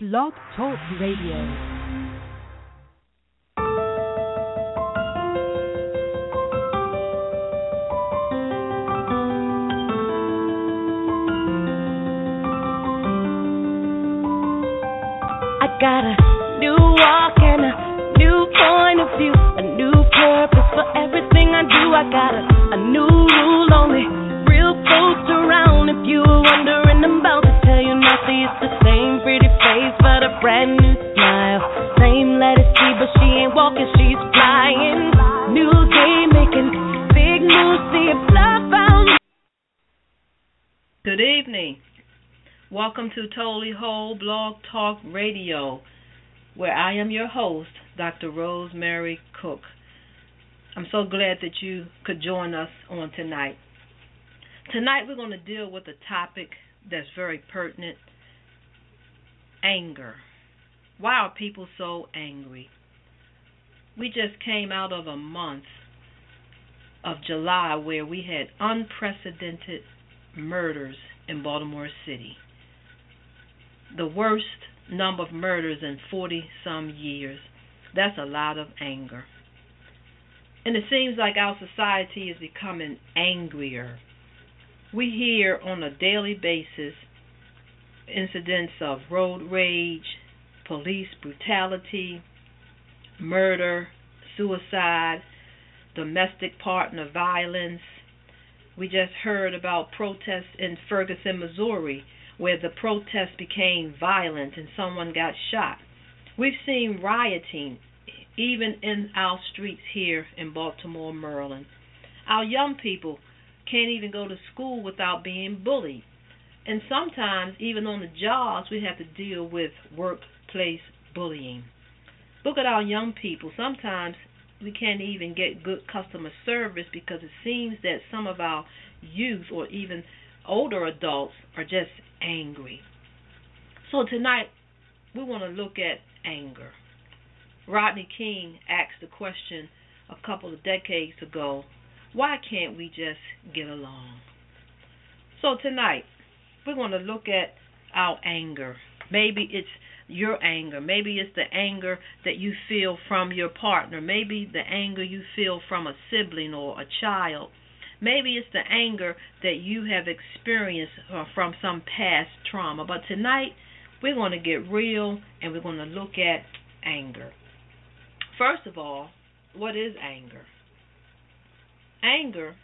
Blog Talk Radio. I got a new walk and a new point of view, a new purpose for everything I do. I got a, a new rule, only Good evening. Welcome to Totally Whole Blog Talk Radio, where I am your host, Dr. Rosemary Cook. I'm so glad that you could join us on tonight. Tonight we're going to deal with a topic that's very pertinent anger. Why are people so angry? We just came out of a month of July where we had unprecedented murders in Baltimore City. The worst number of murders in 40 some years. That's a lot of anger. And it seems like our society is becoming angrier. We hear on a daily basis incidents of road rage, police brutality, murder, suicide, domestic partner violence. We just heard about protests in Ferguson, Missouri, where the protests became violent and someone got shot. We've seen rioting even in our streets here in Baltimore, Maryland. Our young people can't even go to school without being bullied. And sometimes, even on the jobs, we have to deal with workplace bullying. Look at our young people. Sometimes we can't even get good customer service because it seems that some of our youth or even older adults are just angry. So tonight we want to look at anger. Rodney King asked the question a couple of decades ago, why can't we just get along? So tonight we're going to look at our anger. Maybe it's your anger. Maybe it's the anger that you feel from your partner. Maybe the anger you feel from a sibling or a child. Maybe it's the anger that you have experienced uh, from some past trauma. But tonight, we're going to get real and we're going to look at anger. First of all, what is anger? Anger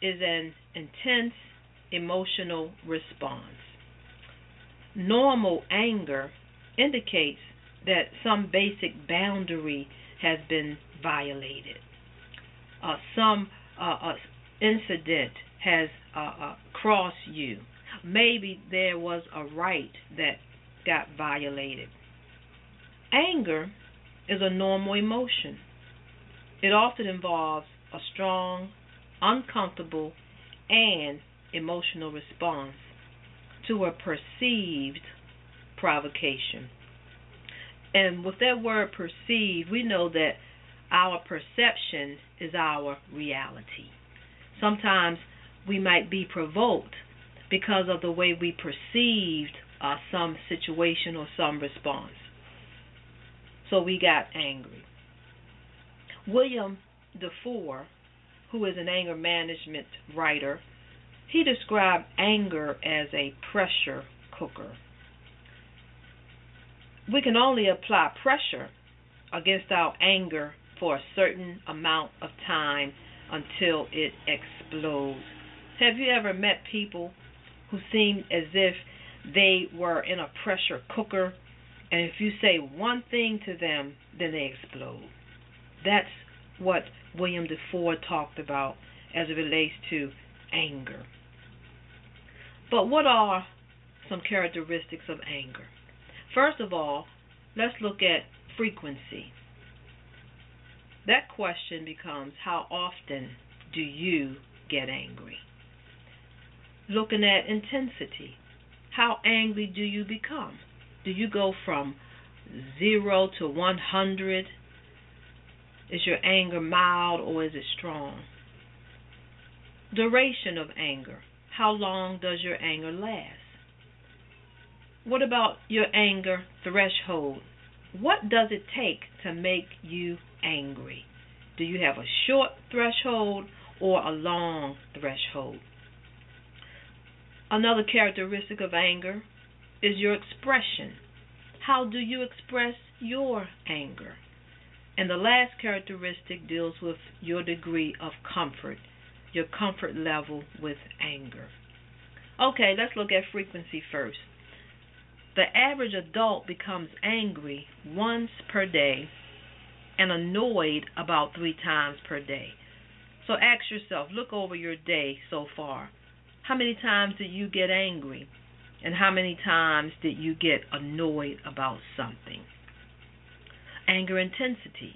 is an intense emotional response. Normal anger indicates that some basic boundary has been violated. Uh, some uh, uh, incident has uh, uh, crossed you. Maybe there was a right that got violated. Anger is a normal emotion. It often involves a strong, uncomfortable, and emotional response to a perceived provocation. And with that word perceived, we know that our perception is our reality. Sometimes we might be provoked because of the way we perceived uh, some situation or some response. So we got angry. William DeFoore, who is an anger management writer, he described anger as a pressure cooker. We can only apply pressure against our anger for a certain amount of time until it explodes. Have you ever met people who seem as if they were in a pressure cooker and if you say one thing to them, then they explode? That's what William DeFoore talked about as it relates to anger. But what are some characteristics of anger. First of all, let's look at frequency. That question becomes how often do you get angry? Looking at intensity. How angry do you become? Do you go from 0 to 100? Is your anger mild or is it strong? Duration of anger. How long does your anger last? What about your anger threshold? What does it take to make you angry? Do you have a short threshold or a long threshold? Another characteristic of anger is your expression. How do you express your anger? And the last characteristic deals with your degree of comfort, your comfort level with anger. Okay, let's look at frequency first. The average adult becomes angry once per day and annoyed about three times per day. So ask yourself, look over your day so far. How many times did you get angry? And how many times did you get annoyed about something? Anger intensity.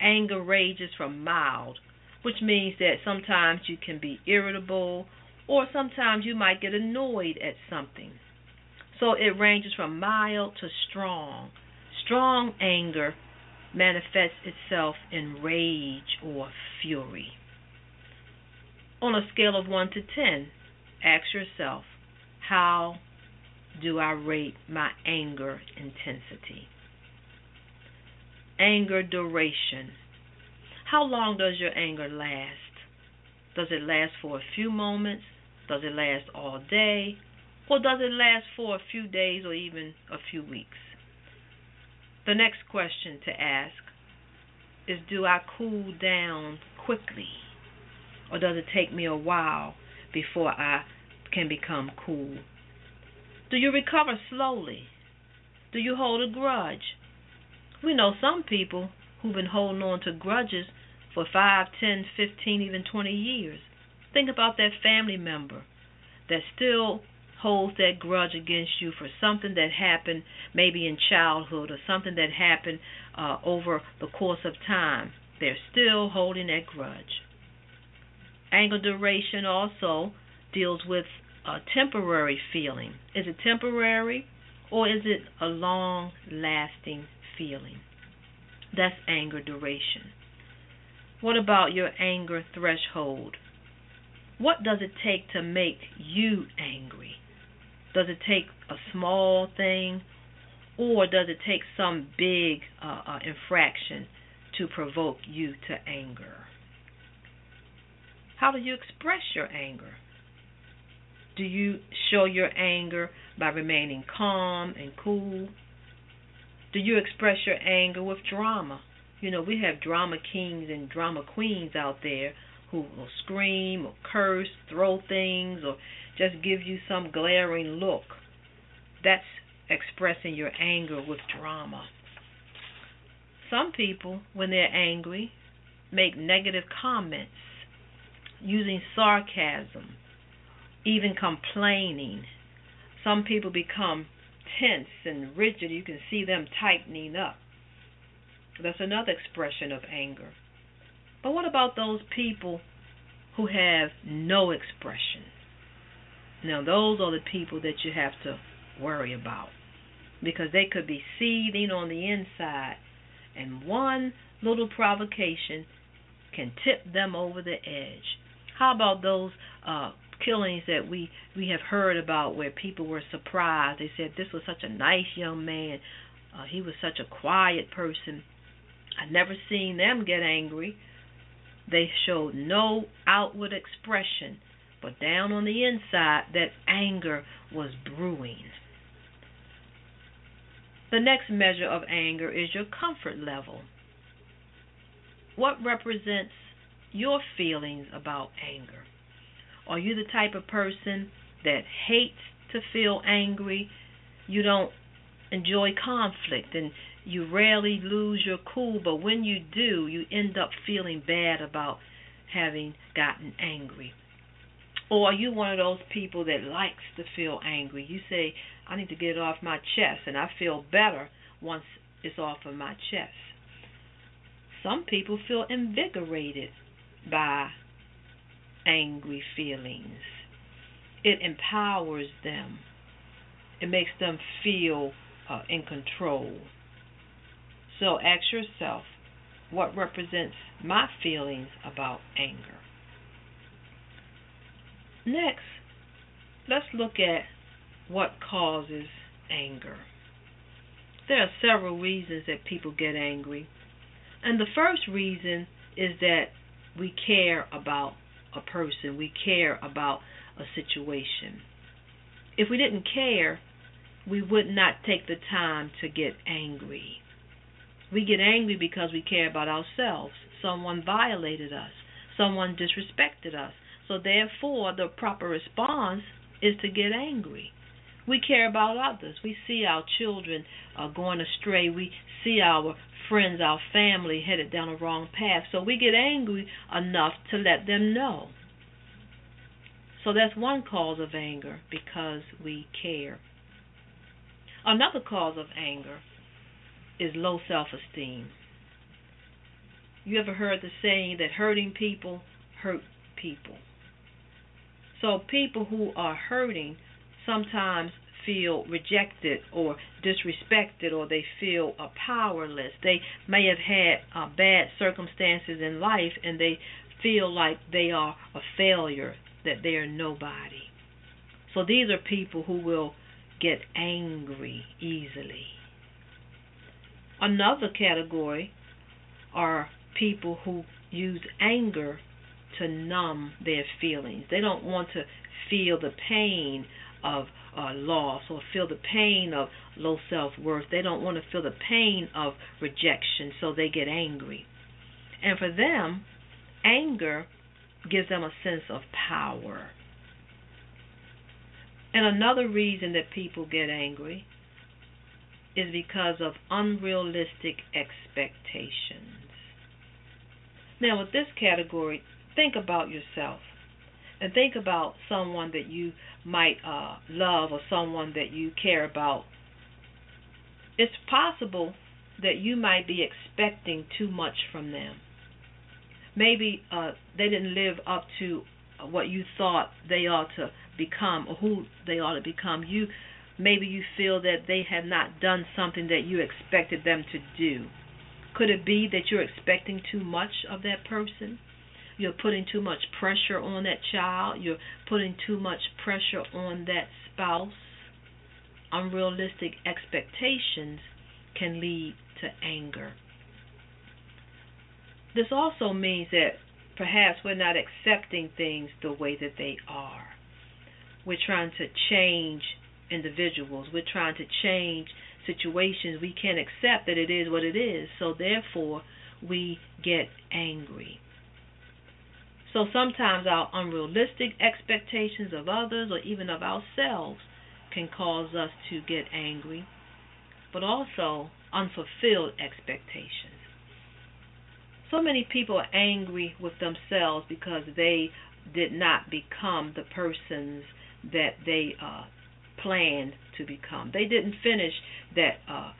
Anger ranges from mild, which means that sometimes you can be irritable or sometimes you might get annoyed at something. So it ranges from mild to strong. Strong anger manifests itself in rage or fury. On a scale of 1 to 10, ask yourself, how do I rate my anger intensity? Anger duration. How long does your anger last? Does it last for a few moments? Does it last all day? Or does it last for a few days or even a few weeks? The next question to ask is Do I cool down quickly? Or does it take me a while before I can become cool? Do you recover slowly? Do you hold a grudge? We know some people who've been holding on to grudges for 5, 10, 15, even 20 years. Think about that family member that still holds that grudge against you for something that happened maybe in childhood or something that happened uh, over the course of time. They're still holding that grudge. Anger duration also deals with a temporary feeling. Is it temporary or is it a long lasting feeling? That's anger duration. What about your anger threshold? What does it take to make you angry? Does it take a small thing, or does it take some big uh, uh, infraction to provoke you to anger? How do you express your anger? Do you show your anger by remaining calm and cool? Do you express your anger with drama? You know, we have drama kings and drama queens out there who will scream or curse, throw things, or just give you some glaring look. That's expressing your anger with drama. Some people, when they're angry, make negative comments using sarcasm, even complaining. Some people become tense and rigid. You can see them tightening up. That's another expression of anger. But what about those people who have no expression? Now, those are the people that you have to worry about because they could be seething on the inside, and one little provocation can tip them over the edge. How about those uh, killings that we we have heard about where people were surprised? They said this was such a nice young man. Uh, he was such a quiet person. I've never seen them get angry. They showed no outward expression but down on the inside, that anger was brewing. The next measure of anger is your comfort level. What represents your feelings about anger? Are you the type of person that hates to feel angry? You don't enjoy conflict and you rarely lose your cool, but when you do, you end up feeling bad about having gotten angry. Or are you one of those people that likes to feel angry? You say, I need to get it off my chest, and I feel better once it's off of my chest. Some people feel invigorated by angry feelings. It empowers them. It makes them feel uh, in control. So ask yourself, what represents my feelings about anger? Next, let's look at what causes anger. There are several reasons that people get angry. And the first reason is that we care about a person, we care about a situation. If we didn't care, we would not take the time to get angry. We get angry because we care about ourselves. Someone violated us, someone disrespected us. So, therefore, the proper response is to get angry. We care about others. We see our children uh, going astray. We see our friends, our family headed down a wrong path. So we get angry enough to let them know. So that's one cause of anger because we care. Another cause of anger is low self esteem. You ever heard the saying that hurting people hurt people? So people who are hurting sometimes feel rejected or disrespected or they feel uh, powerless. They may have had uh, bad circumstances in life and they feel like they are a failure, that they are nobody. So these are people who will get angry easily. Another category are people who use anger to numb their feelings. They don't want to feel the pain of uh, loss or feel the pain of low self worth. They don't want to feel the pain of rejection, so they get angry. And for them, anger gives them a sense of power. And another reason that people get angry is because of unrealistic expectations. Now, with this category, think about yourself and think about someone that you might uh, love or someone that you care about. It's possible that you might be expecting too much from them. Maybe uh, they didn't live up to what you thought they ought to become or who they ought to become. You maybe you feel that they have not done something that you expected them to do. Could it be that you're expecting too much of that person? You're putting too much pressure on that child. You're putting too much pressure on that spouse. Unrealistic expectations can lead to anger. This also means that perhaps we're not accepting things the way that they are. We're trying to change individuals. We're trying to change situations. We can't accept that it is what it is. So therefore, we get angry. So sometimes our unrealistic expectations of others or even of ourselves can cause us to get angry, but also unfulfilled expectations. So many people are angry with themselves because they did not become the persons that they uh, planned to become. They didn't finish that uh,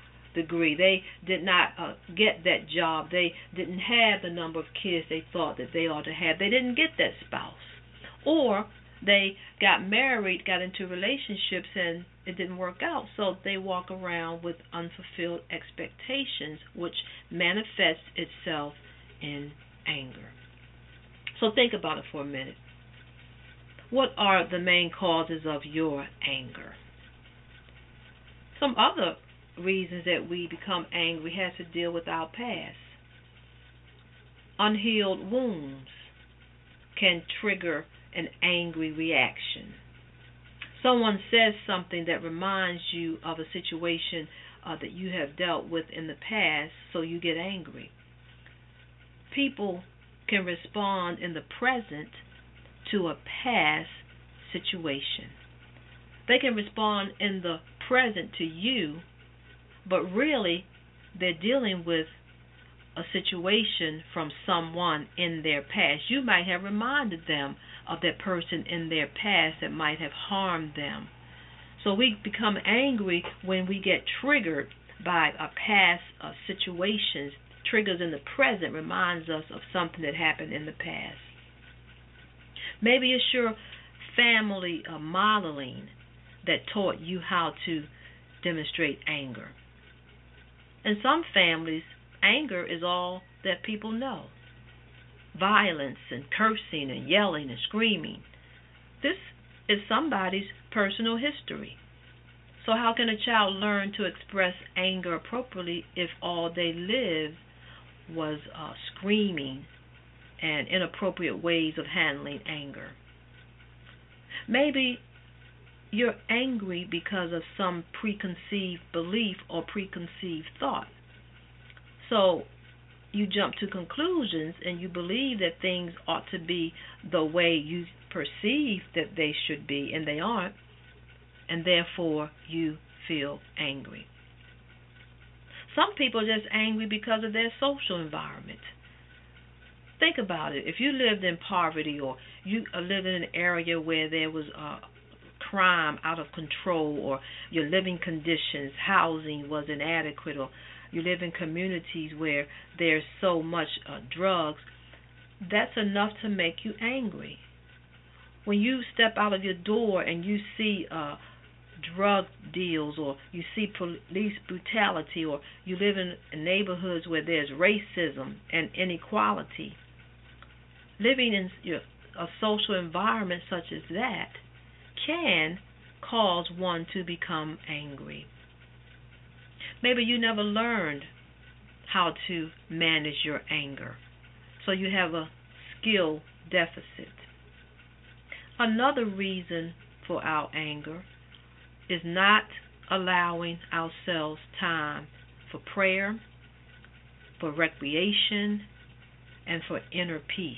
degree. They did not uh, get that job. They didn't have the number of kids they thought that they ought to have. They didn't get that spouse. Or they got married, got into relationships, and it didn't work out. So they walk around with unfulfilled expectations, which manifests itself in anger. So think about it for a minute. What are the main causes of your anger? Some other reasons that we become angry has to deal with our past. Unhealed wounds can trigger an angry reaction. Someone says something that reminds you of a situation uh, that you have dealt with in the past, so you get angry. People can respond in the present to a past situation. They can respond in the present to you but really they're dealing with a situation from someone in their past. You might have reminded them of that person in their past that might have harmed them. So we become angry when we get triggered by a past uh, situations. Triggers in the present reminds us of something that happened in the past. Maybe it's your family uh, modeling that taught you how to demonstrate anger. In some families, anger is all that people know violence and cursing and yelling and screaming. This is somebody's personal history. So, how can a child learn to express anger appropriately if all they lived was uh, screaming and inappropriate ways of handling anger? Maybe you're angry because of some preconceived belief or preconceived thought. So, you jump to conclusions and you believe that things ought to be the way you perceive that they should be and they aren't, and therefore you feel angry. Some people are just angry because of their social environment. Think about it. If you lived in poverty or you lived in an area where there was a crime out of control or your living conditions, housing was inadequate or you live in communities where there's so much uh, drugs, that's enough to make you angry. When you step out of your door and you see uh, drug deals or you see police brutality or you live in neighborhoods where there's racism and inequality, living in a social environment such as that can cause one to become angry. Maybe you never learned how to manage your anger, so you have a skill deficit. Another reason for our anger is not allowing ourselves time for prayer, for recreation, and for inner peace.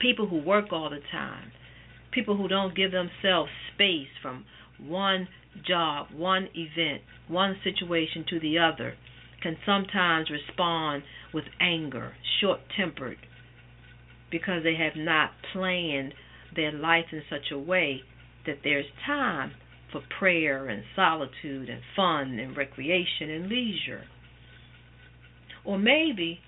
People who work all the time, people who don't give themselves space from one job, one event, one situation to the other can sometimes respond with anger, short tempered, because they have not planned their life in such a way that there's time for prayer and solitude and fun and recreation and leisure. Or maybe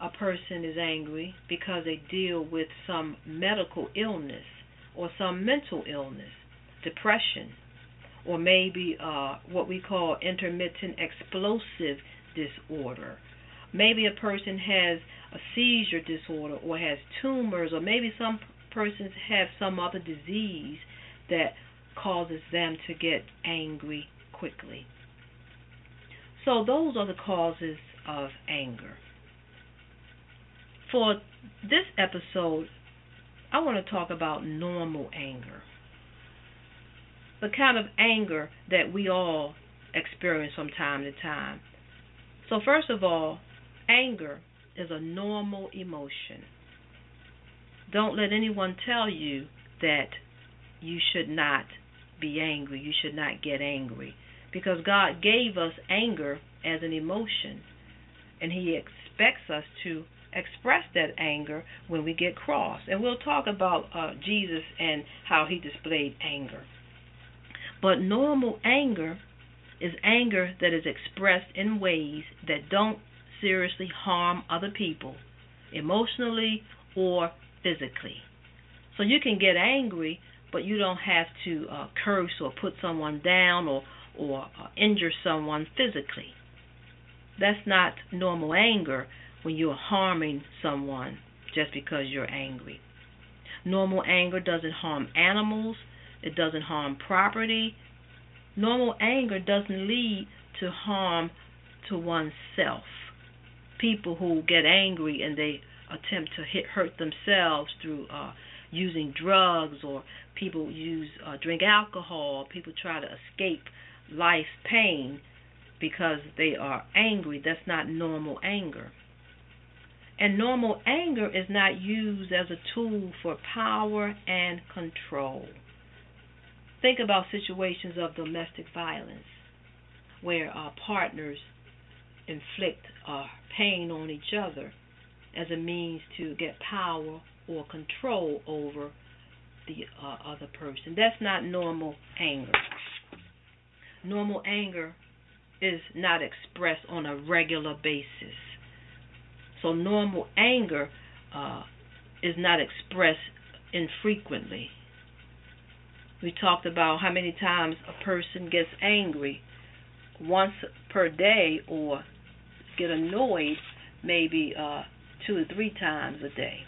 a person is angry because they deal with some medical illness or some mental illness, depression, or maybe uh, what we call intermittent explosive disorder. Maybe a person has a seizure disorder or has tumors, or maybe some persons have some other disease that causes them to get angry quickly. So, those are the causes of anger. For this episode, I want to talk about normal anger the kind of anger that we all experience from time to time. So, first of all, anger is a normal emotion. Don't let anyone tell you that you should not be angry, you should not get angry. Because God gave us anger as an emotion, and He expects us to express that anger when we get cross. And we'll talk about uh, Jesus and how He displayed anger. But normal anger is anger that is expressed in ways that don't seriously harm other people, emotionally or physically. So you can get angry, but you don't have to uh, curse or put someone down or or uh, injure someone physically. That's not normal anger when you're harming someone just because you're angry. Normal anger doesn't harm animals, it doesn't harm property. Normal anger doesn't lead to harm to oneself. People who get angry and they attempt to hit, hurt themselves through uh, using drugs or people use uh, drink alcohol. People try to escape life's pain because they are angry. That's not normal anger. And normal anger is not used as a tool for power and control. Think about situations of domestic violence where our partners inflict uh, pain on each other as a means to get power or control over the uh, other person. That's not normal anger. Normal anger is not expressed on a regular basis. So normal anger uh, is not expressed infrequently. We talked about how many times a person gets angry once per day or get annoyed maybe uh, two or three times a day.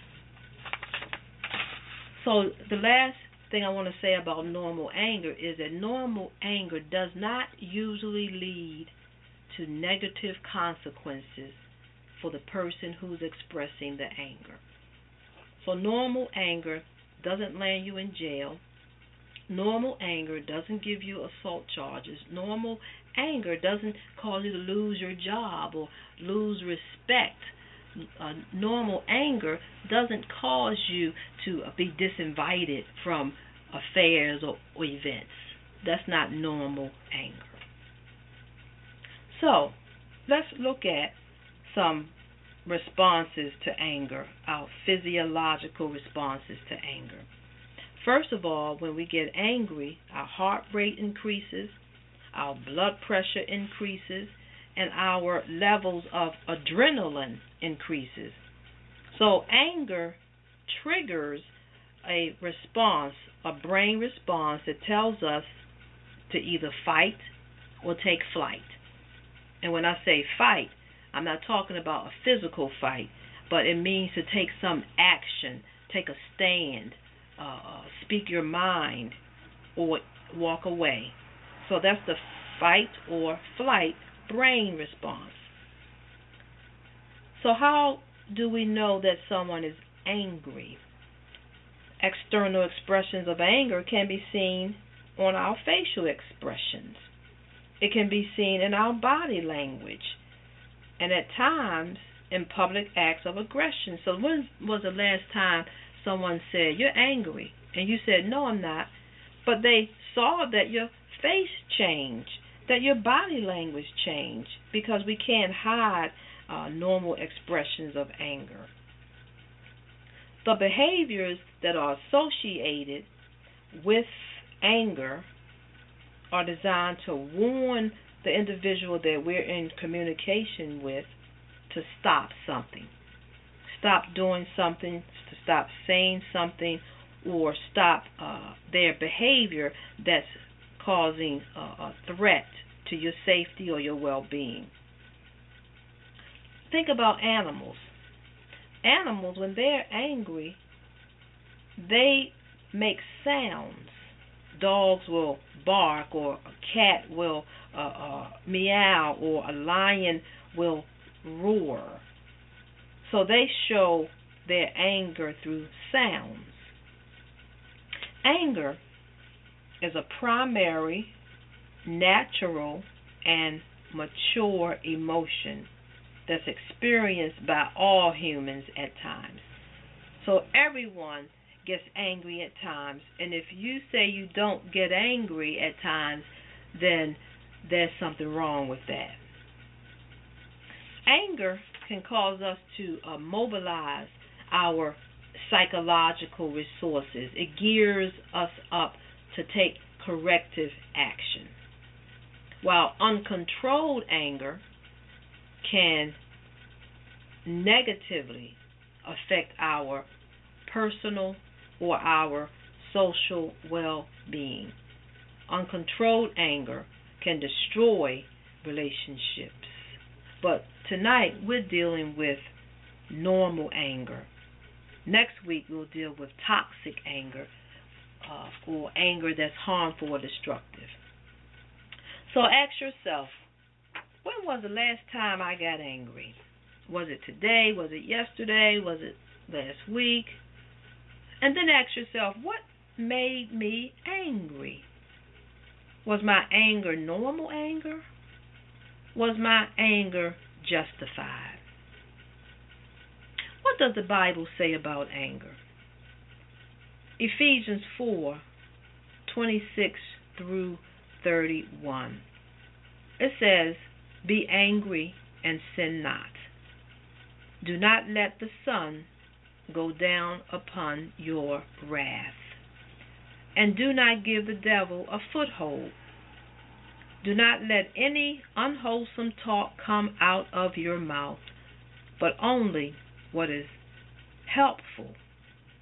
So the last thing I want to say about normal anger is that normal anger does not usually lead to negative consequences for the person who's expressing the anger. So normal anger doesn't land you in jail. Normal anger doesn't give you assault charges. Normal anger doesn't cause you to lose your job or lose respect. Uh, normal anger doesn't cause you to be disinvited from affairs or, or events. That's not normal anger. So, let's look at some responses to anger, our physiological responses to anger. First of all, when we get angry, our heart rate increases, our blood pressure increases, and our levels of adrenaline increases. So anger triggers a response, a brain response that tells us to either fight or take flight. And when I say fight, I'm not talking about a physical fight, but it means to take some action, take a stand, uh, uh, speak your mind, or walk away. So that's the fight or flight brain response. So, how do we know that someone is angry? External expressions of anger can be seen on our facial expressions. It can be seen in our body language and at times in public acts of aggression. So, when was the last time someone said, You're angry? And you said, No, I'm not. But they saw that your face changed, that your body language changed, because we can't hide uh, normal expressions of anger. The behaviors that are associated with anger are designed to warn the individual that we're in communication with to stop something. Stop doing something, to stop saying something, or stop uh, their behavior that's causing a, a threat to your safety or your well being. Think about animals. Animals, when they're angry, they make sounds. Dogs will bark, or a cat will uh, uh, meow, or a lion will roar. So they show their anger through sounds. Anger is a primary, natural, and mature emotion that's experienced by all humans at times. So everyone gets angry at times, and if you say you don't get angry at times, then there's something wrong with that. Anger can cause us to uh, mobilize our psychological resources. It gears us up to take corrective action. While uncontrolled anger can negatively affect our personal or our social well being. Uncontrolled anger can destroy relationships. But tonight we're dealing with normal anger. Next week we'll deal with toxic anger uh, or anger that's harmful or destructive. So ask yourself, when was the last time I got angry? Was it today? Was it yesterday? Was it last week? And then ask yourself, what made me angry? Was my anger normal anger? Was my anger justified? What does the Bible say about anger? Ephesians 4 26 through 31. It says, Be angry and sin not. Do not let the sun go down upon your wrath. And do not give the devil a foothold. Do not let any unwholesome talk come out of your mouth, but only what is helpful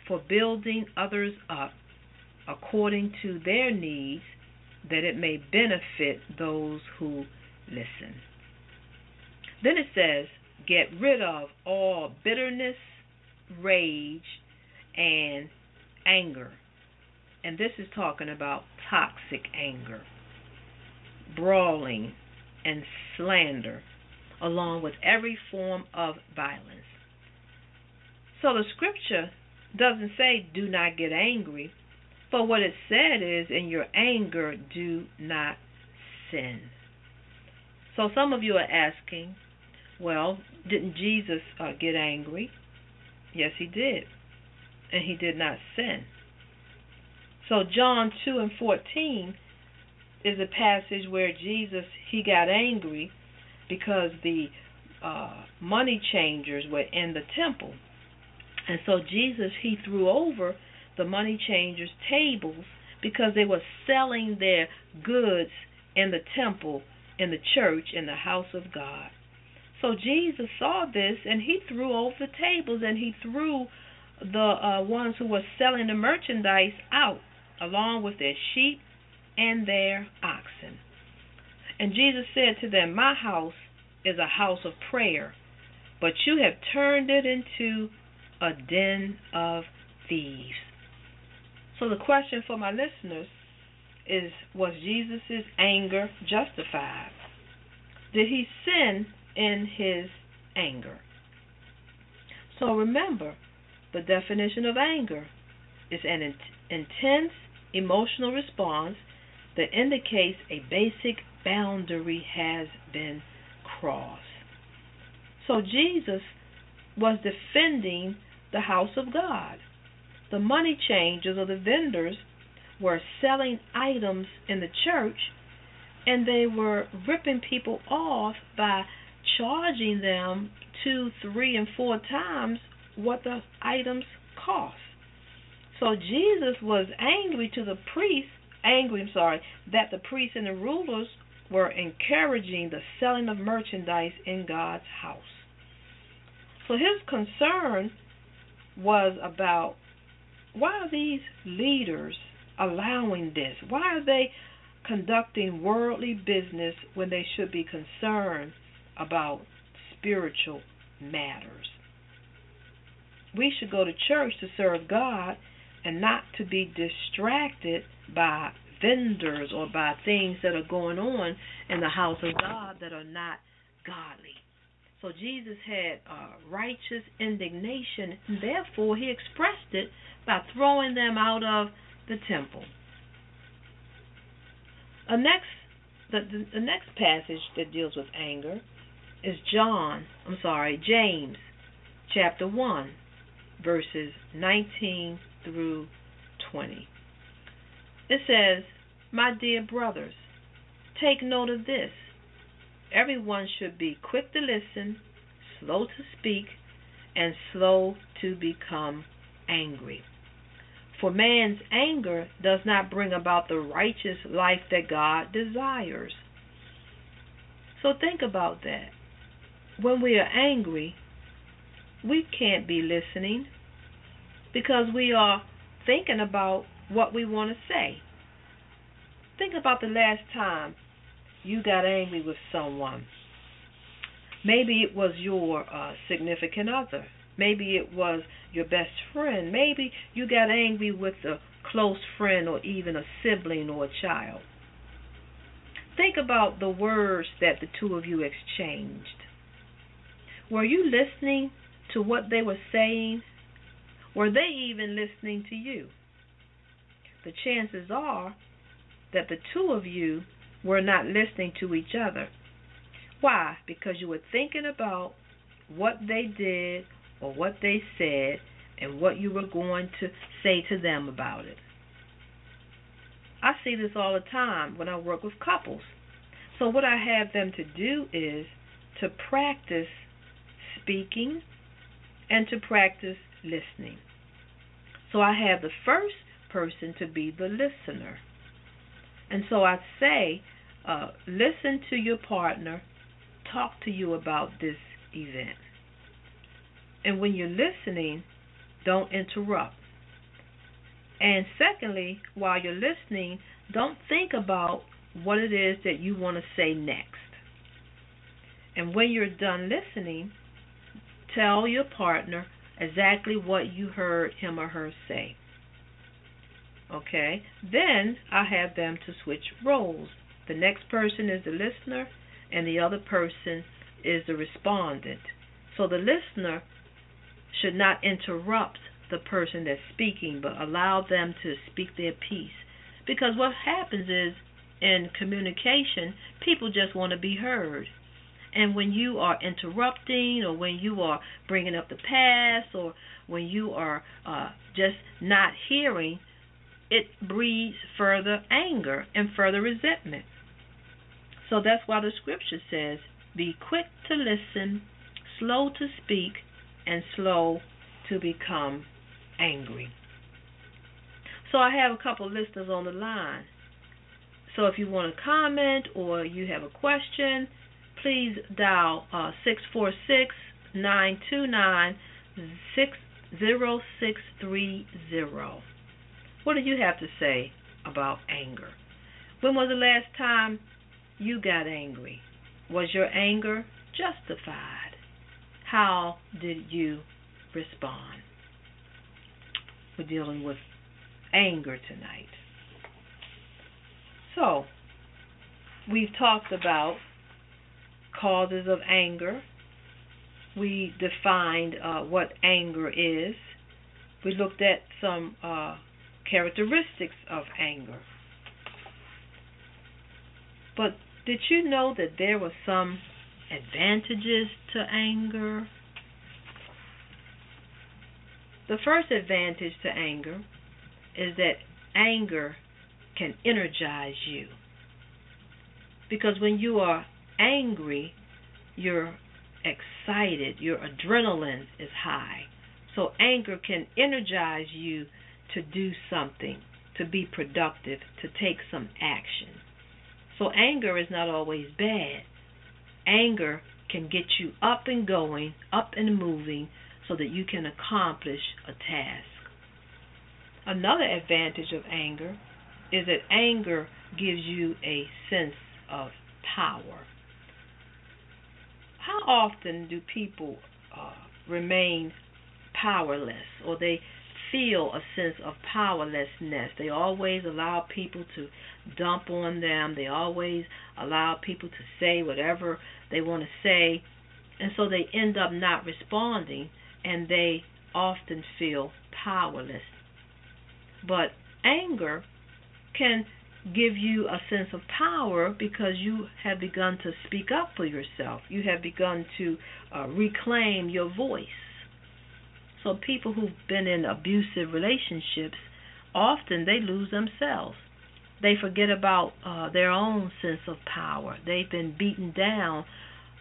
for building others up according to their needs, that it may benefit those who listen. Then it says, Get rid of all bitterness, rage, and anger. And this is talking about toxic anger, brawling, and slander, along with every form of violence. So the scripture doesn't say do not get angry, but what it said is in your anger, do not sin. So some of you are asking, well, didn't Jesus uh, get angry? Yes, he did. And he did not sin. So John 2 and 14 is a passage where Jesus he got angry because the uh, money changers were in the temple. And so Jesus he threw over the money changers tables because they were selling their goods in the temple, in the church, in the house of God. So Jesus saw this and he threw over the tables and he threw the uh, ones who were selling the merchandise out along with their sheep and their oxen. And Jesus said to them, My house is a house of prayer, but you have turned it into a den of thieves. So the question for my listeners is Was Jesus' anger justified? Did he sin in his anger. So remember, the definition of anger is an in- intense emotional response that indicates a basic boundary has been crossed. So Jesus was defending the house of God. The money changers or the vendors were selling items in the church and they were ripping people off by charging them two, three, and four times what the items cost. So Jesus was angry to the priests, angry, I'm sorry, that the priests and the rulers were encouraging the selling of merchandise in God's house. So his concern was about why are these leaders allowing this? Why are they conducting worldly business when they should be concerned about spiritual matters. We should go to church to serve God and not to be distracted by vendors or by things that are going on in the house of God that are not godly. So Jesus had uh, righteous indignation, and therefore he expressed it by throwing them out of the temple. A next, the, the, the next passage that deals with anger is John, I'm sorry, James chapter 1, verses 19 through 20. It says, My dear brothers, take note of this. Everyone should be quick to listen, slow to speak, and slow to become angry. For man's anger does not bring about the righteous life that God desires. So think about that when we are angry, we can't be listening because we are thinking about what we want to say. Think about the last time you got angry with someone. Maybe it was your uh, significant other. Maybe it was your best friend. Maybe you got angry with a close friend or even a sibling or a child. Think about the words that the two of you exchanged. Were you listening to what they were saying? Were they even listening to you? The chances are that the two of you were not listening to each other. Why? Because you were thinking about what they did or what they said and what you were going to say to them about it. I see this all the time when I work with couples. So, what I have them to do is to practice speaking and to practice listening. So I have the first person to be the listener. And so I say, uh, listen to your partner talk to you about this event. And when you're listening, don't interrupt. And secondly, while you're listening, don't think about what it is that you want to say next. And when you're done listening, tell your partner exactly what you heard him or her say. Okay? Then I have them to switch roles. The next person is the listener, and the other person is the respondent. So the listener should not interrupt the person that's speaking, but allow them to speak their piece. Because what happens is in communication, people just want to be heard. And when you are interrupting, or when you are bringing up the past, or when you are uh, just not hearing, it breeds further anger and further resentment. So that's why the scripture says, Be quick to listen, slow to speak, and slow to become angry. So I have a couple of listeners on the line. So if you want to comment or you have a question, please dial uh, 646 929 60630. What do you have to say about anger? When was the last time you got angry? Was your anger justified? How did you respond? We're dealing with anger tonight. So, we've talked about causes of anger. We defined uh, what anger is. We looked at some uh, characteristics of anger. But did you know that there were some advantages to anger? The first advantage to anger is that anger can energize you. Because when you are angry, you're excited, your adrenaline is high. So anger can energize you to do something, to be productive, to take some action. So anger is not always bad. Anger can get you up and going, up and moving, so that you can accomplish a task. Another advantage of anger is that anger gives you a sense of power. How often do people uh, remain powerless or they feel a sense of powerlessness. They always allow people to dump on them. They always allow people to say whatever they want to say. And so they end up not responding and they often feel powerless. But anger can give you a sense of power because you have begun to speak up for yourself. You have begun to uh, reclaim your voice. So people who've been in abusive relationships, often they lose themselves. They forget about uh, their own sense of power. They've been beaten down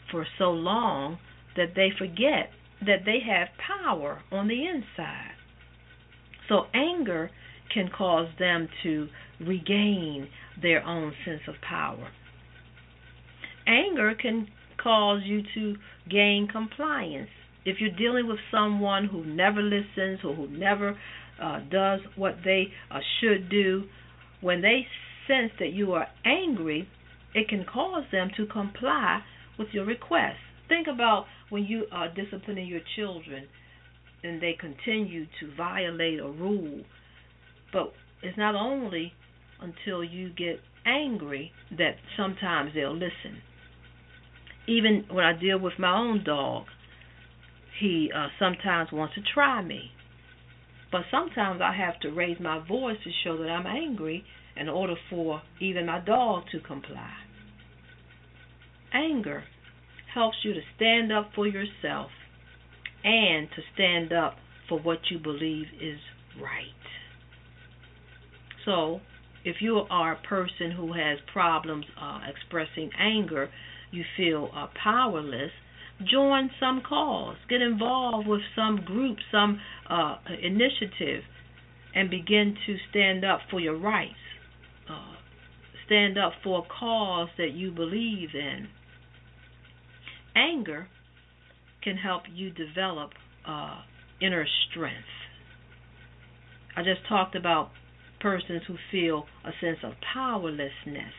for so long that they forget that they have power on the inside. So anger can cause them to regain their own sense of power. Anger can cause you to gain compliance if you're dealing with someone who never listens or who never uh, does what they uh, should do, when they sense that you are angry, it can cause them to comply with your request. Think about when you are disciplining your children and they continue to violate a rule. But it's not only until you get angry that sometimes they'll listen. Even when I deal with my own dog, he uh, sometimes wants to try me. But sometimes I have to raise my voice to show that I'm angry in order for even my dog to comply. Anger helps you to stand up for yourself and to stand up for what you believe is right. So, if you are a person who has problems uh, expressing anger, you feel uh, powerless, join some cause, get involved with some group, some uh, initiative, and begin to stand up for your rights. Uh, stand up for a cause that you believe in. Anger can help you develop uh, inner strength. I just talked about persons who feel a sense of powerlessness.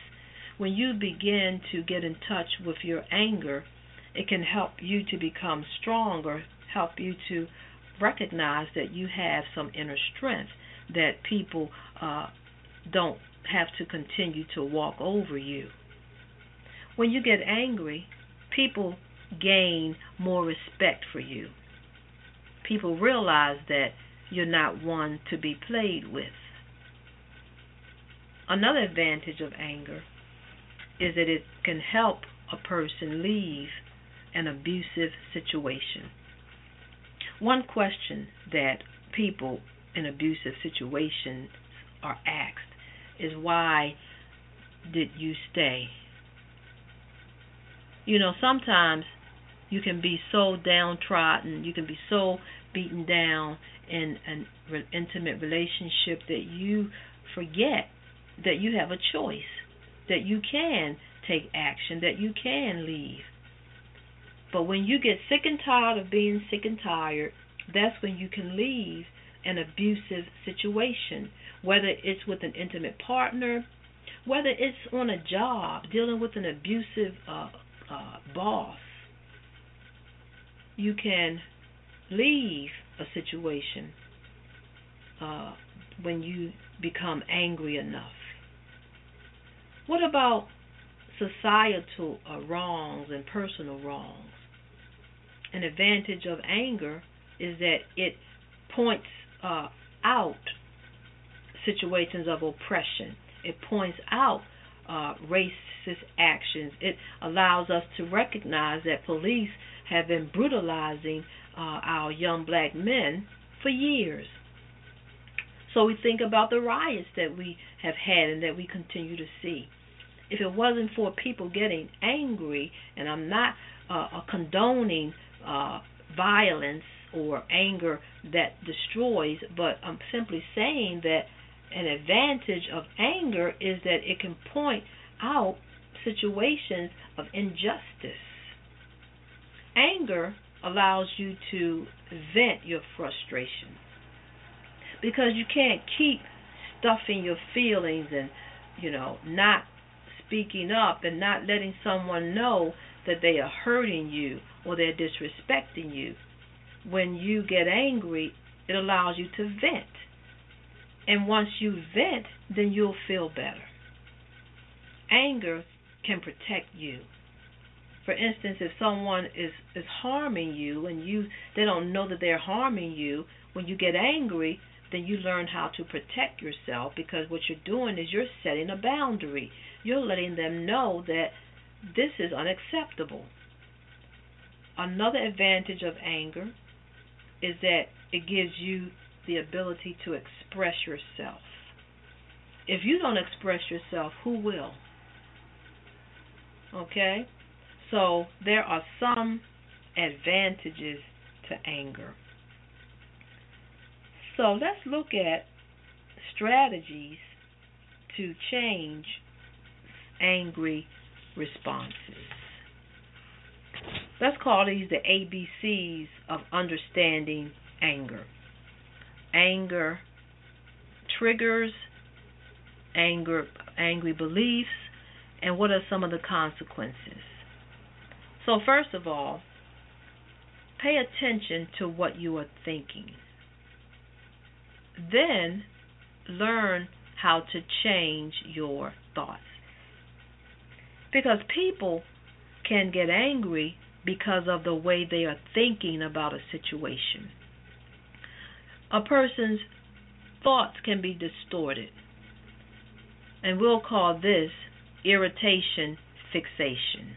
When you begin to get in touch with your anger, it can help you to become stronger, help you to recognize that you have some inner strength, that people uh, don't have to continue to walk over you. When you get angry, people gain more respect for you. People realize that you're not one to be played with. Another advantage of anger is that it can help a person leave an abusive situation. One question that people in abusive situations are asked is why did you stay? You know, sometimes you can be so downtrodden, you can be so beaten down in an intimate relationship that you forget that you have a choice, that you can take action, that you can leave. But when you get sick and tired of being sick and tired, that's when you can leave an abusive situation, whether it's with an intimate partner, whether it's on a job, dealing with an abusive uh, uh, boss. You can leave a situation uh, when you become angry enough. What about societal uh, wrongs and personal wrongs? An advantage of anger is that it points uh, out situations of oppression. It points out uh, racist actions. It allows us to recognize that police have been brutalizing uh, our young black men for years. So we think about the riots that we have had and that we continue to see. If it wasn't for people getting angry, and I'm not uh, condoning uh, violence or anger that destroys, but I'm simply saying that an advantage of anger is that it can point out situations of injustice. Anger allows you to vent your frustration because you can't keep stuffing your feelings and you know not speaking up and not letting someone know that they are hurting you or they're disrespecting you. When you get angry it allows you to vent. And once you vent then you'll feel better. Anger can protect you. For instance, if someone is is harming you and you they don't know that they're harming you, when you get angry, then you learn how to protect yourself because what you're doing is you're setting a boundary. You're letting them know that this is unacceptable. Another advantage of anger is that it gives you the ability to express yourself. If you don't express yourself, who will? Okay? So there are some advantages to anger. So let's look at strategies to change angry responses. Let's call these the ABCs of understanding anger. Anger triggers, anger, angry beliefs, and what are some of the consequences? So, first of all, pay attention to what you are thinking. Then, learn how to change your thoughts. Because people can get angry because of the way they are thinking about a situation. A person's thoughts can be distorted. And we'll call this irritation fixation.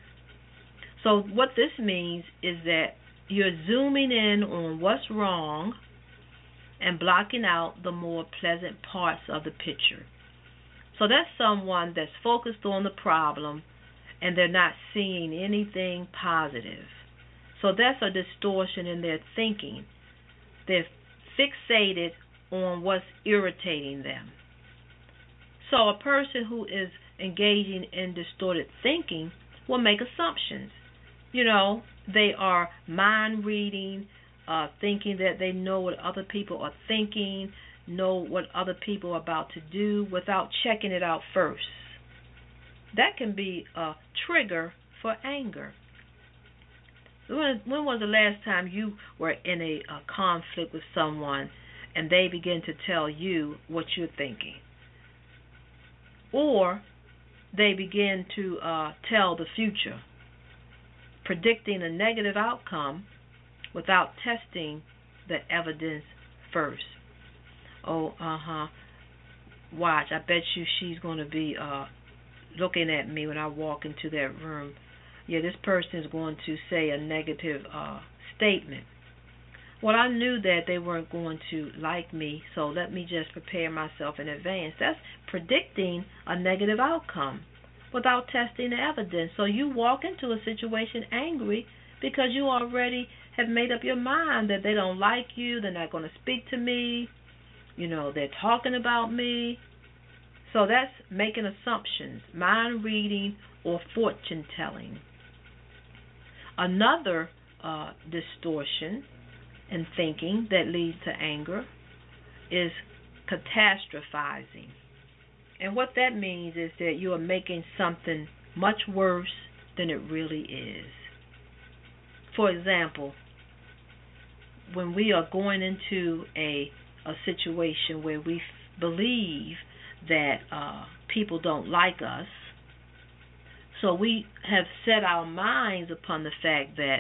So, what this means is that you're zooming in on what's wrong and blocking out the more pleasant parts of the picture. So, that's someone that's focused on the problem and they're not seeing anything positive. So that's a distortion in their thinking. They're fixated on what's irritating them. So a person who is engaging in distorted thinking will make assumptions. You know, they are mind reading, uh, thinking that they know what other people are thinking, know what other people are about to do without checking it out first. That can be a trigger for anger. When, when was the last time you were in a, a conflict with someone and they begin to tell you what you're thinking? Or they begin to uh, tell the future, predicting a negative outcome without testing the evidence first. Oh, uh huh. Watch, I bet you she's going to be uh, looking at me when I walk into that room. Yeah, this person is going to say a negative uh, statement. Well, I knew that they weren't going to like me, so let me just prepare myself in advance. That's predicting a negative outcome without testing the evidence. So you walk into a situation angry because you already have made up your mind that they don't like you, they're not going to speak to me, you know, they're talking about me. So that's making assumptions, mind reading, or fortune telling. Another uh, distortion in thinking that leads to anger is catastrophizing. And what that means is that you are making something much worse than it really is. For example, when we are going into a a situation where we f- believe that uh, people don't like us, so we have set our minds upon the fact that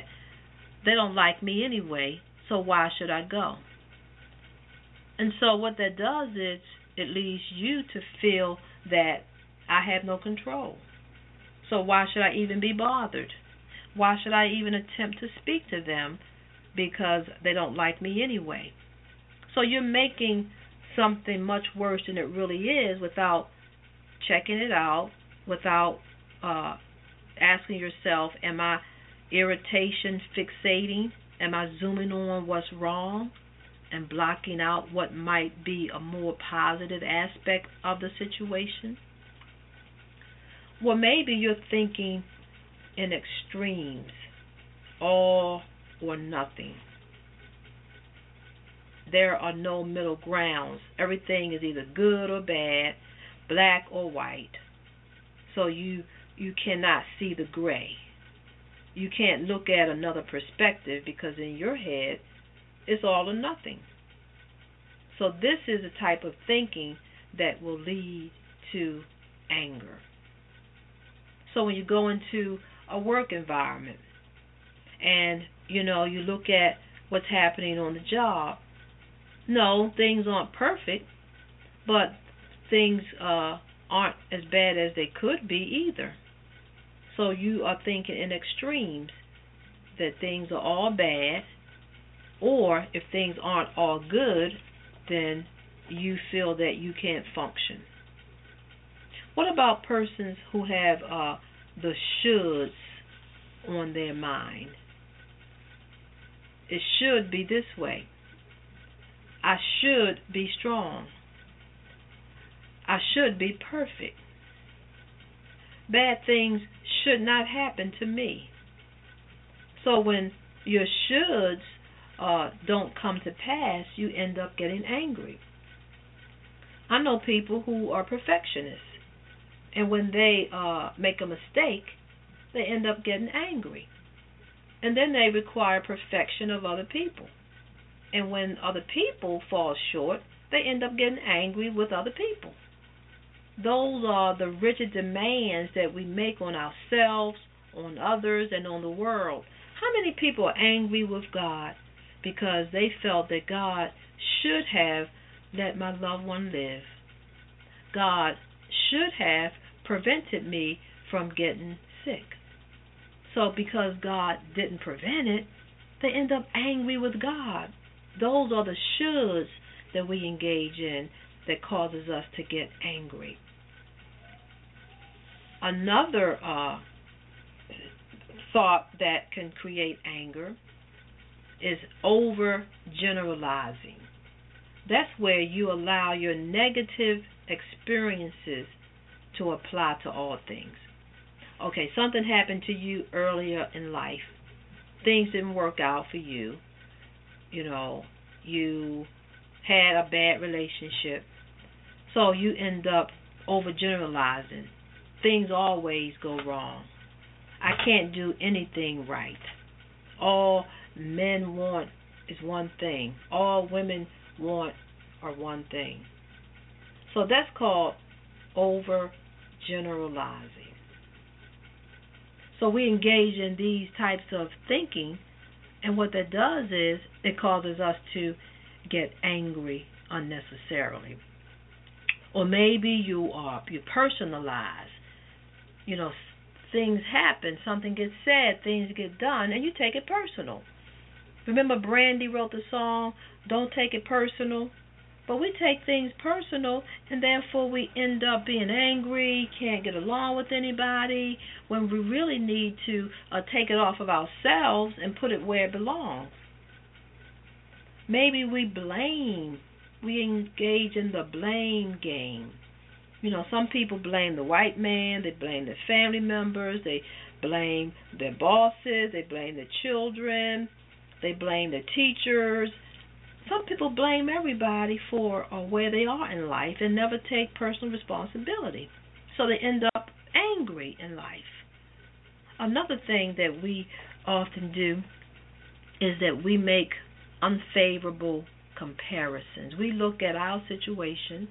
they don't like me anyway, so why should I go? And so what that does is it leads you to feel that I have no control. So why should I even be bothered? Why should I even attempt to speak to them because they don't like me anyway? So you're making something much worse than it really is without checking it out, without uh, asking yourself, am I irritation fixating? Am I zooming on what's wrong and blocking out what might be a more positive aspect of the situation? Well, maybe you're thinking in extremes, all or nothing. There are no middle grounds. Everything is either good or bad, black or white. So you you cannot see the gray. You can't look at another perspective because in your head it's all or nothing. So this is a type of thinking that will lead to anger. So when you go into a work environment and you know you look at what's happening on the job, no, things aren't perfect, but things uh, aren't as bad as they could be either. So you are thinking in extremes that things are all bad, or if things aren't all good, then you feel that you can't function. What about persons who have uh, the shoulds on their mind? It should be this way. I should be strong. I should be perfect. Bad things should not happen to me. So when your shoulds uh, don't come to pass, you end up getting angry. I know people who are perfectionists, and when they uh, make a mistake, they end up getting angry. And then they require perfection of other people. And when other people fall short, they end up getting angry with other people. Those are the rigid demands that we make on ourselves, on others, and on the world. How many people are angry with God because they felt that God should have let my loved one live? God should have prevented me from getting sick. So, because God didn't prevent it, they end up angry with God those are the shoulds that we engage in that causes us to get angry. Another uh, thought that can create anger is over generalizing. That's where you allow your negative experiences to apply to all things. Okay, something happened to you earlier in life. Things didn't work out for you. You know, you had a bad relationship. So you end up overgeneralizing. Things always go wrong. I can't do anything right. All men want is one thing. All women want are one thing. So that's called over generalizing. So we engage in these types of thinking, and what that does is it causes us to get angry unnecessarily. Or maybe you are you personalize. You know, things happen, something gets said, things get done, and you take it personal. Remember Brandy wrote the song, Don't Take It Personal? But we take things personal, and therefore we end up being angry, can't get along with anybody, when we really need to uh, take it off of ourselves and put it where it belongs. Maybe we blame, we engage in the blame game. You know, some people blame the white man, they blame their family members, they blame their bosses, they blame the children, they blame the teachers, some people blame everybody for or where they are in life and never take personal responsibility. So they end up angry in life. Another thing that we often do is that we make unfavorable comparisons. We look at our situation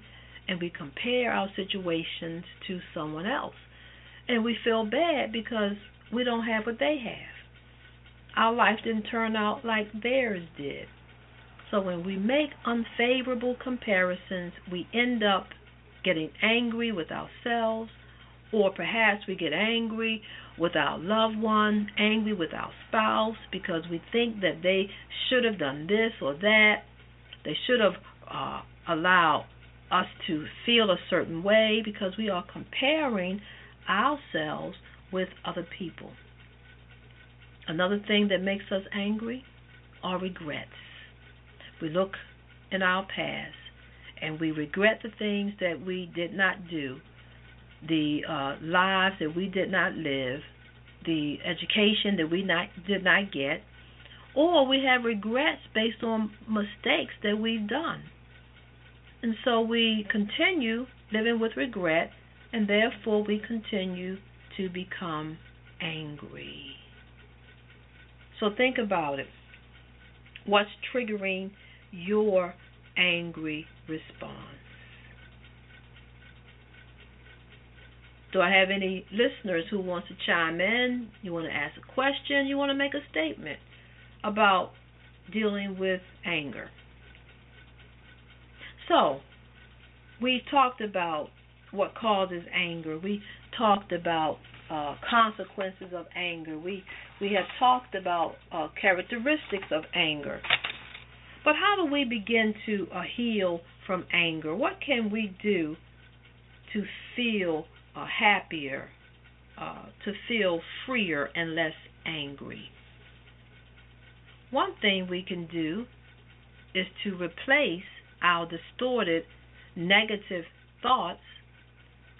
and we compare our situations to someone else. And we feel bad because we don't have what they have. Our life didn't turn out like theirs did. So when we make unfavorable comparisons, we end up getting angry with ourselves, or perhaps we get angry with our loved one, angry with our spouse because we think that they should have done this or that. They should have uh, allowed us to feel a certain way because we are comparing ourselves with other people. Another thing that makes us angry are regrets. We look in our past and we regret the things that we did not do, the uh, lives that we did not live, the education that we not did not get, or we have regrets based on mistakes that we've done. And so we continue living with regret, and therefore we continue to become angry. So think about it. What's triggering your angry response. Do I have any listeners who want to chime in? You want to ask a question? You want to make a statement about dealing with anger? So, we talked about what causes anger. We talked about uh, consequences of anger. We we have talked about uh, characteristics of anger. But how do we begin to uh, heal from anger? What can we do to feel uh, happier, uh, to feel freer and less angry? One thing we can do is to replace our distorted negative thoughts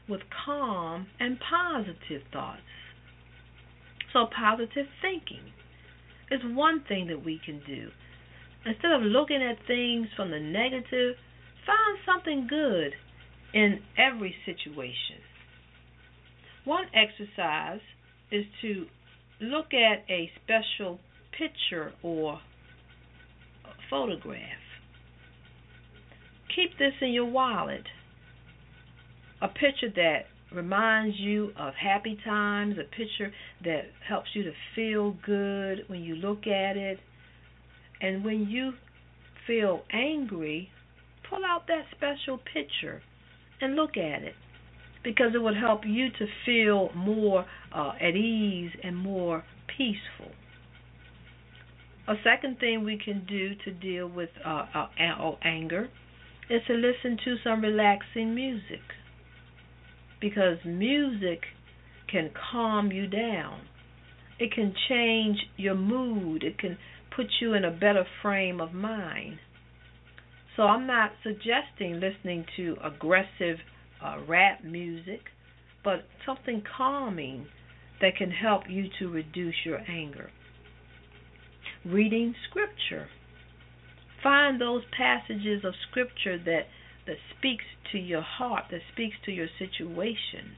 with calm and positive thoughts. So, positive thinking is one thing that we can do. Instead of looking at things from the negative, find something good in every situation. One exercise is to look at a special picture or photograph. Keep this in your wallet. A picture that reminds you of happy times, a picture that helps you to feel good when you look at it, and when you feel angry, pull out that special picture and look at it because it would help you to feel more uh, at ease and more peaceful. A second thing we can do to deal with uh, uh, anger is to listen to some relaxing music because music can calm you down. It can change your mood. It can put you in a better frame of mind. So I'm not suggesting listening to aggressive uh, rap music, but something calming that can help you to reduce your anger. Reading scripture. Find those passages of scripture that, that speaks to your heart, that speaks to your situation.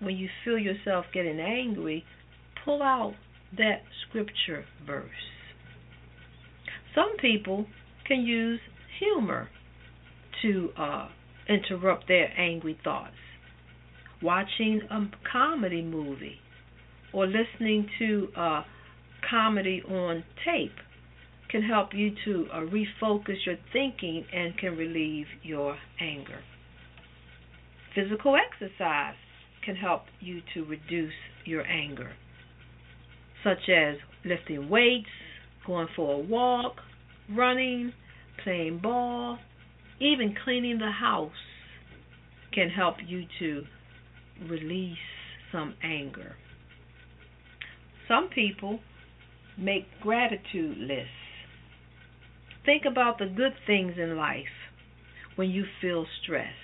When you feel yourself getting angry, pull out that scripture verse. Some people can use humor to uh, interrupt their angry thoughts. Watching a comedy movie or listening to a comedy on tape can help you to uh, refocus your thinking and can relieve your anger. Physical exercise can help you to reduce your anger, such as lifting weights, going for a walk, running, playing ball, even cleaning the house can help you to release some anger. Some people make gratitude lists. Think about the good things in life when you feel stress.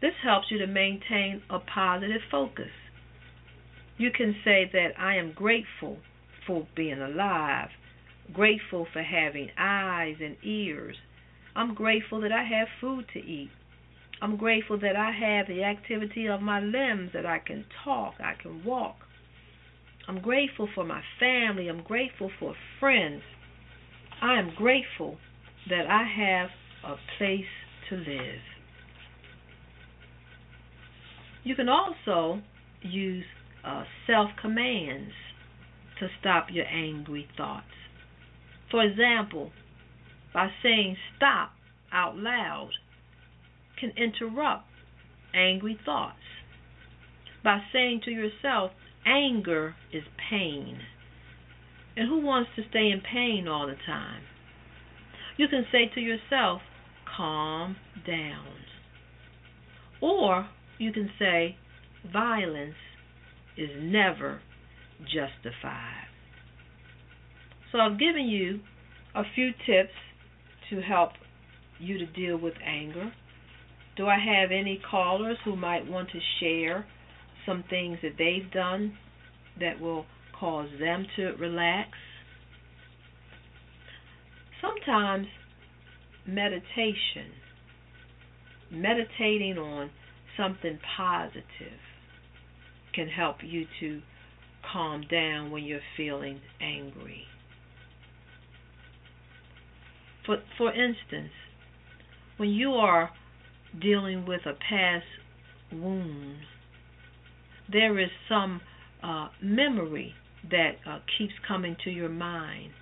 This helps you to maintain a positive focus. You can say that I am grateful for being alive, grateful for having eyes and ears. I'm grateful that I have food to eat. I'm grateful that I have the activity of my limbs, that I can talk, I can walk. I'm grateful for my family. I'm grateful for friends. I am grateful that I have a place to live. You can also use uh, self commands to stop your angry thoughts. For example, by saying stop out loud can interrupt angry thoughts. By saying to yourself, anger is pain. And who wants to stay in pain all the time? You can say to yourself, calm down. Or you can say, violence is never justified. So I've given you a few tips to help you to deal with anger. Do I have any callers who might want to share some things that they've done that will cause them to relax? Sometimes meditation, meditating on something positive, can help you to calm down when you're feeling angry. For, for instance, when you are dealing with a past wound, there is some uh, memory that uh, keeps coming to your mind.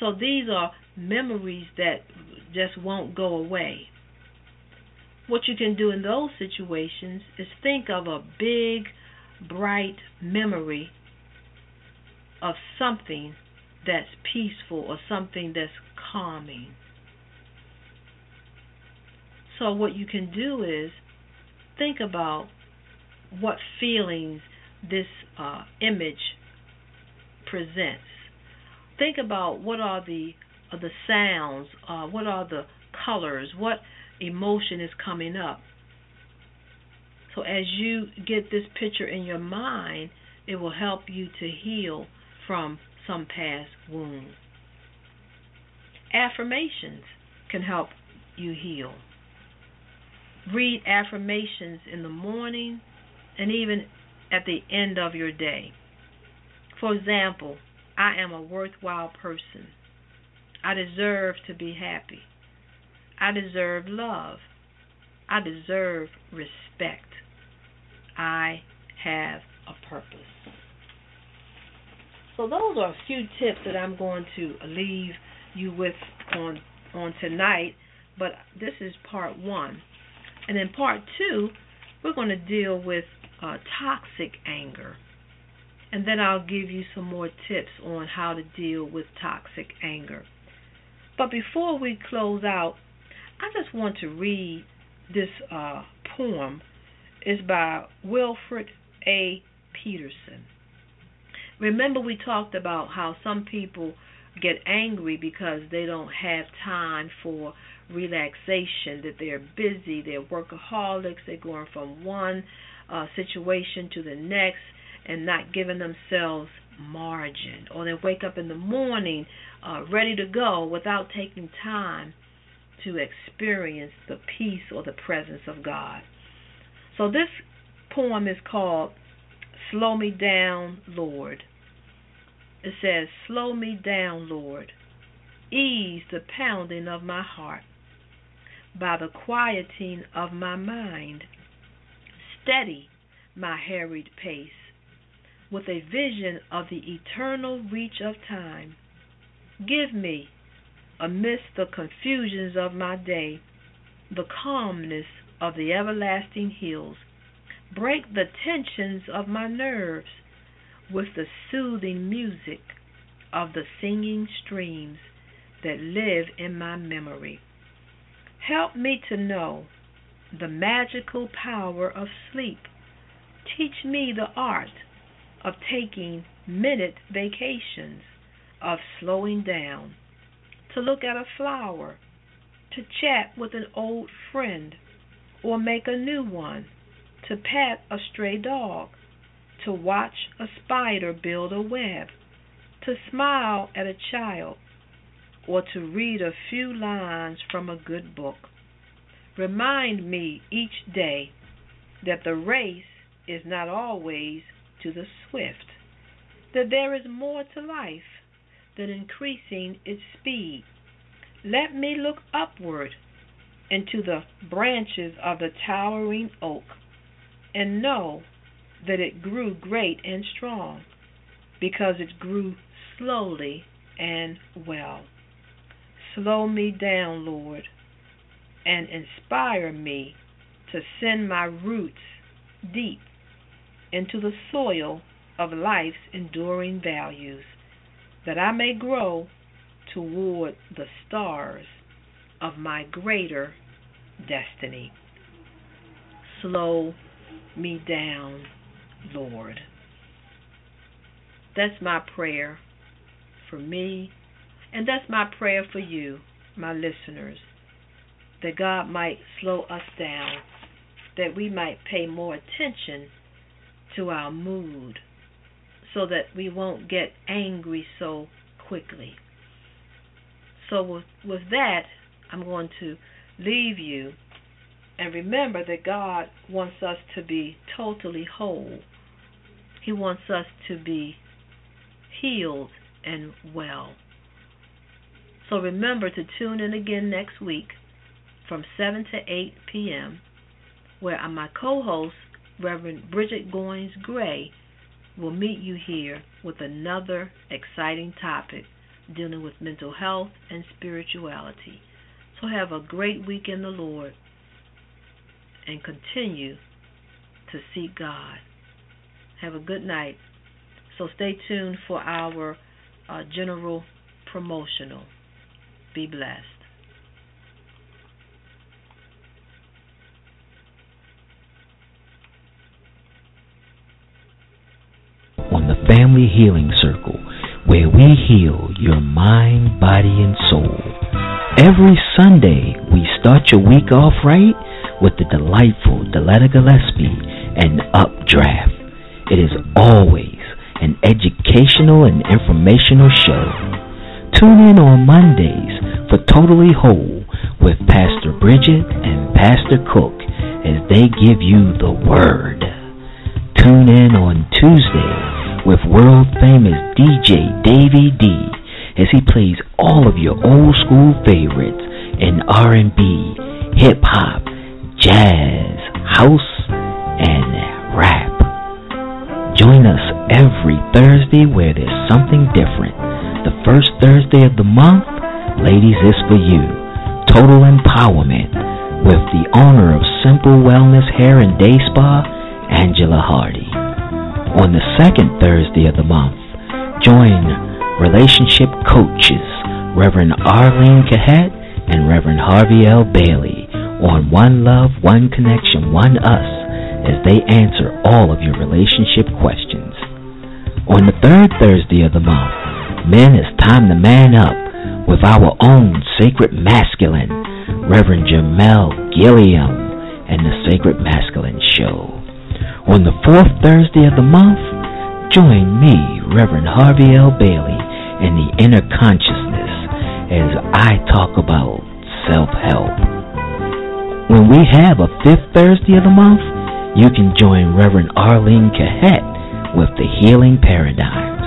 So these are memories that just won't go away. What you can do in those situations is think of a big, bright memory of something that's peaceful or something that's calming. So, what you can do is think about what feelings this uh, image presents. Think about what are the uh, the sounds, uh, what are the colors, what emotion is coming up. So as you get this picture in your mind, it will help you to heal from some past wound. Affirmations can help you heal. Read affirmations in the morning and even at the end of your day. For example, I am a worthwhile person. I deserve to be happy. I deserve love. I deserve respect. I have a purpose. So those are a few tips that I'm going to leave you with on on tonight, but this is part 1. And in part 2, we're going to deal with uh, toxic anger. And then I'll give you some more tips on how to deal with toxic anger. But before we close out, I just want to read this uh, poem. It's by Wilfred A. Peterson. Remember, we talked about how some people get angry because they don't have time for relaxation, that they're busy, they're workaholics, they're going from one uh, situation to the next and not giving themselves margin. Or they wake up in the morning uh, ready to go without taking time to experience the peace or the presence of God. So this poem is called Slow Me Down, Lord. It says, Slow me down, Lord. Ease the pounding of my heart by the quieting of my mind. Steady my harried pace with a vision of the eternal reach of time. Give me, amidst the confusions of my day, the calmness of the everlasting hills. Break the tensions of my nerves with the soothing music of the singing streams that live in my memory. Help me to know the magical power of sleep. Teach me the art of taking minute vacations, of slowing down, to look at a flower, to chat with an old friend, or make a new one, to pet a stray dog, to watch a spider build a web, to smile at a child, or to read a few lines from a good book. Remind me each day that the race is not always to the swift, that there is more to life than increasing its speed. Let me look upward into the branches of the towering oak and know that it grew great and strong because it grew slowly and well. Slow me down, Lord, and inspire me to send my roots deep into the soil of life's enduring values, that I may grow toward the stars of my greater destiny. Slow me down, Lord. That's my prayer for me, and that's my prayer for you, my listeners, that God might slow us down, that we might pay more attention to our mood so that we won't get angry so quickly. So, with, with that, I'm going to leave you. And remember that God wants us to be totally whole. He wants us to be healed and well. So remember to tune in again next week from 7 to 8 p.m., where my co host Reverend Bridget Goins Gray will meet you here with another exciting topic dealing with mental health and spirituality. So have a great week in the Lord and continue to seek God. Have a good night. So stay tuned for our uh, general promotional. Be blessed. Family Healing Circle, where we heal your mind, body, and soul. Every Sunday, we start your week off right with the delightful Deletta Gillespie and Updraft. It is always an educational and informational show. Tune in on Mondays for Totally Whole with Pastor Bridget and Pastor Cook as they give you the Word. Tune in on Tuesdays with world famous DJ Davey D as he plays all of your old school favorites in R&B, hip hop, jazz, house, and rap. Join us every Thursday where there's something different. The first Thursday of the month, ladies, is for you. Total empowerment with the owner of Simple Wellness Hair and Day Spa, Angela Hardy. On the second Thursday of the month, join relationship coaches Reverend Arlene Cahet and Reverend Harvey L. Bailey on One Love, One Connection, One Us as they answer all of your relationship questions. On the third Thursday of the month, men, it's time to man up with our own sacred masculine, Reverend Jamel Gilliam, and the Sacred Masculine Show. On the fourth Thursday of the month, join me, Reverend Harvey L. Bailey, in the inner consciousness as I talk about self help. When we have a fifth Thursday of the month, you can join Reverend Arlene Cahet with the healing paradigms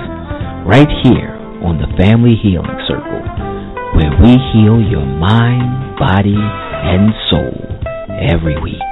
right here on the Family Healing Circle, where we heal your mind, body, and soul every week.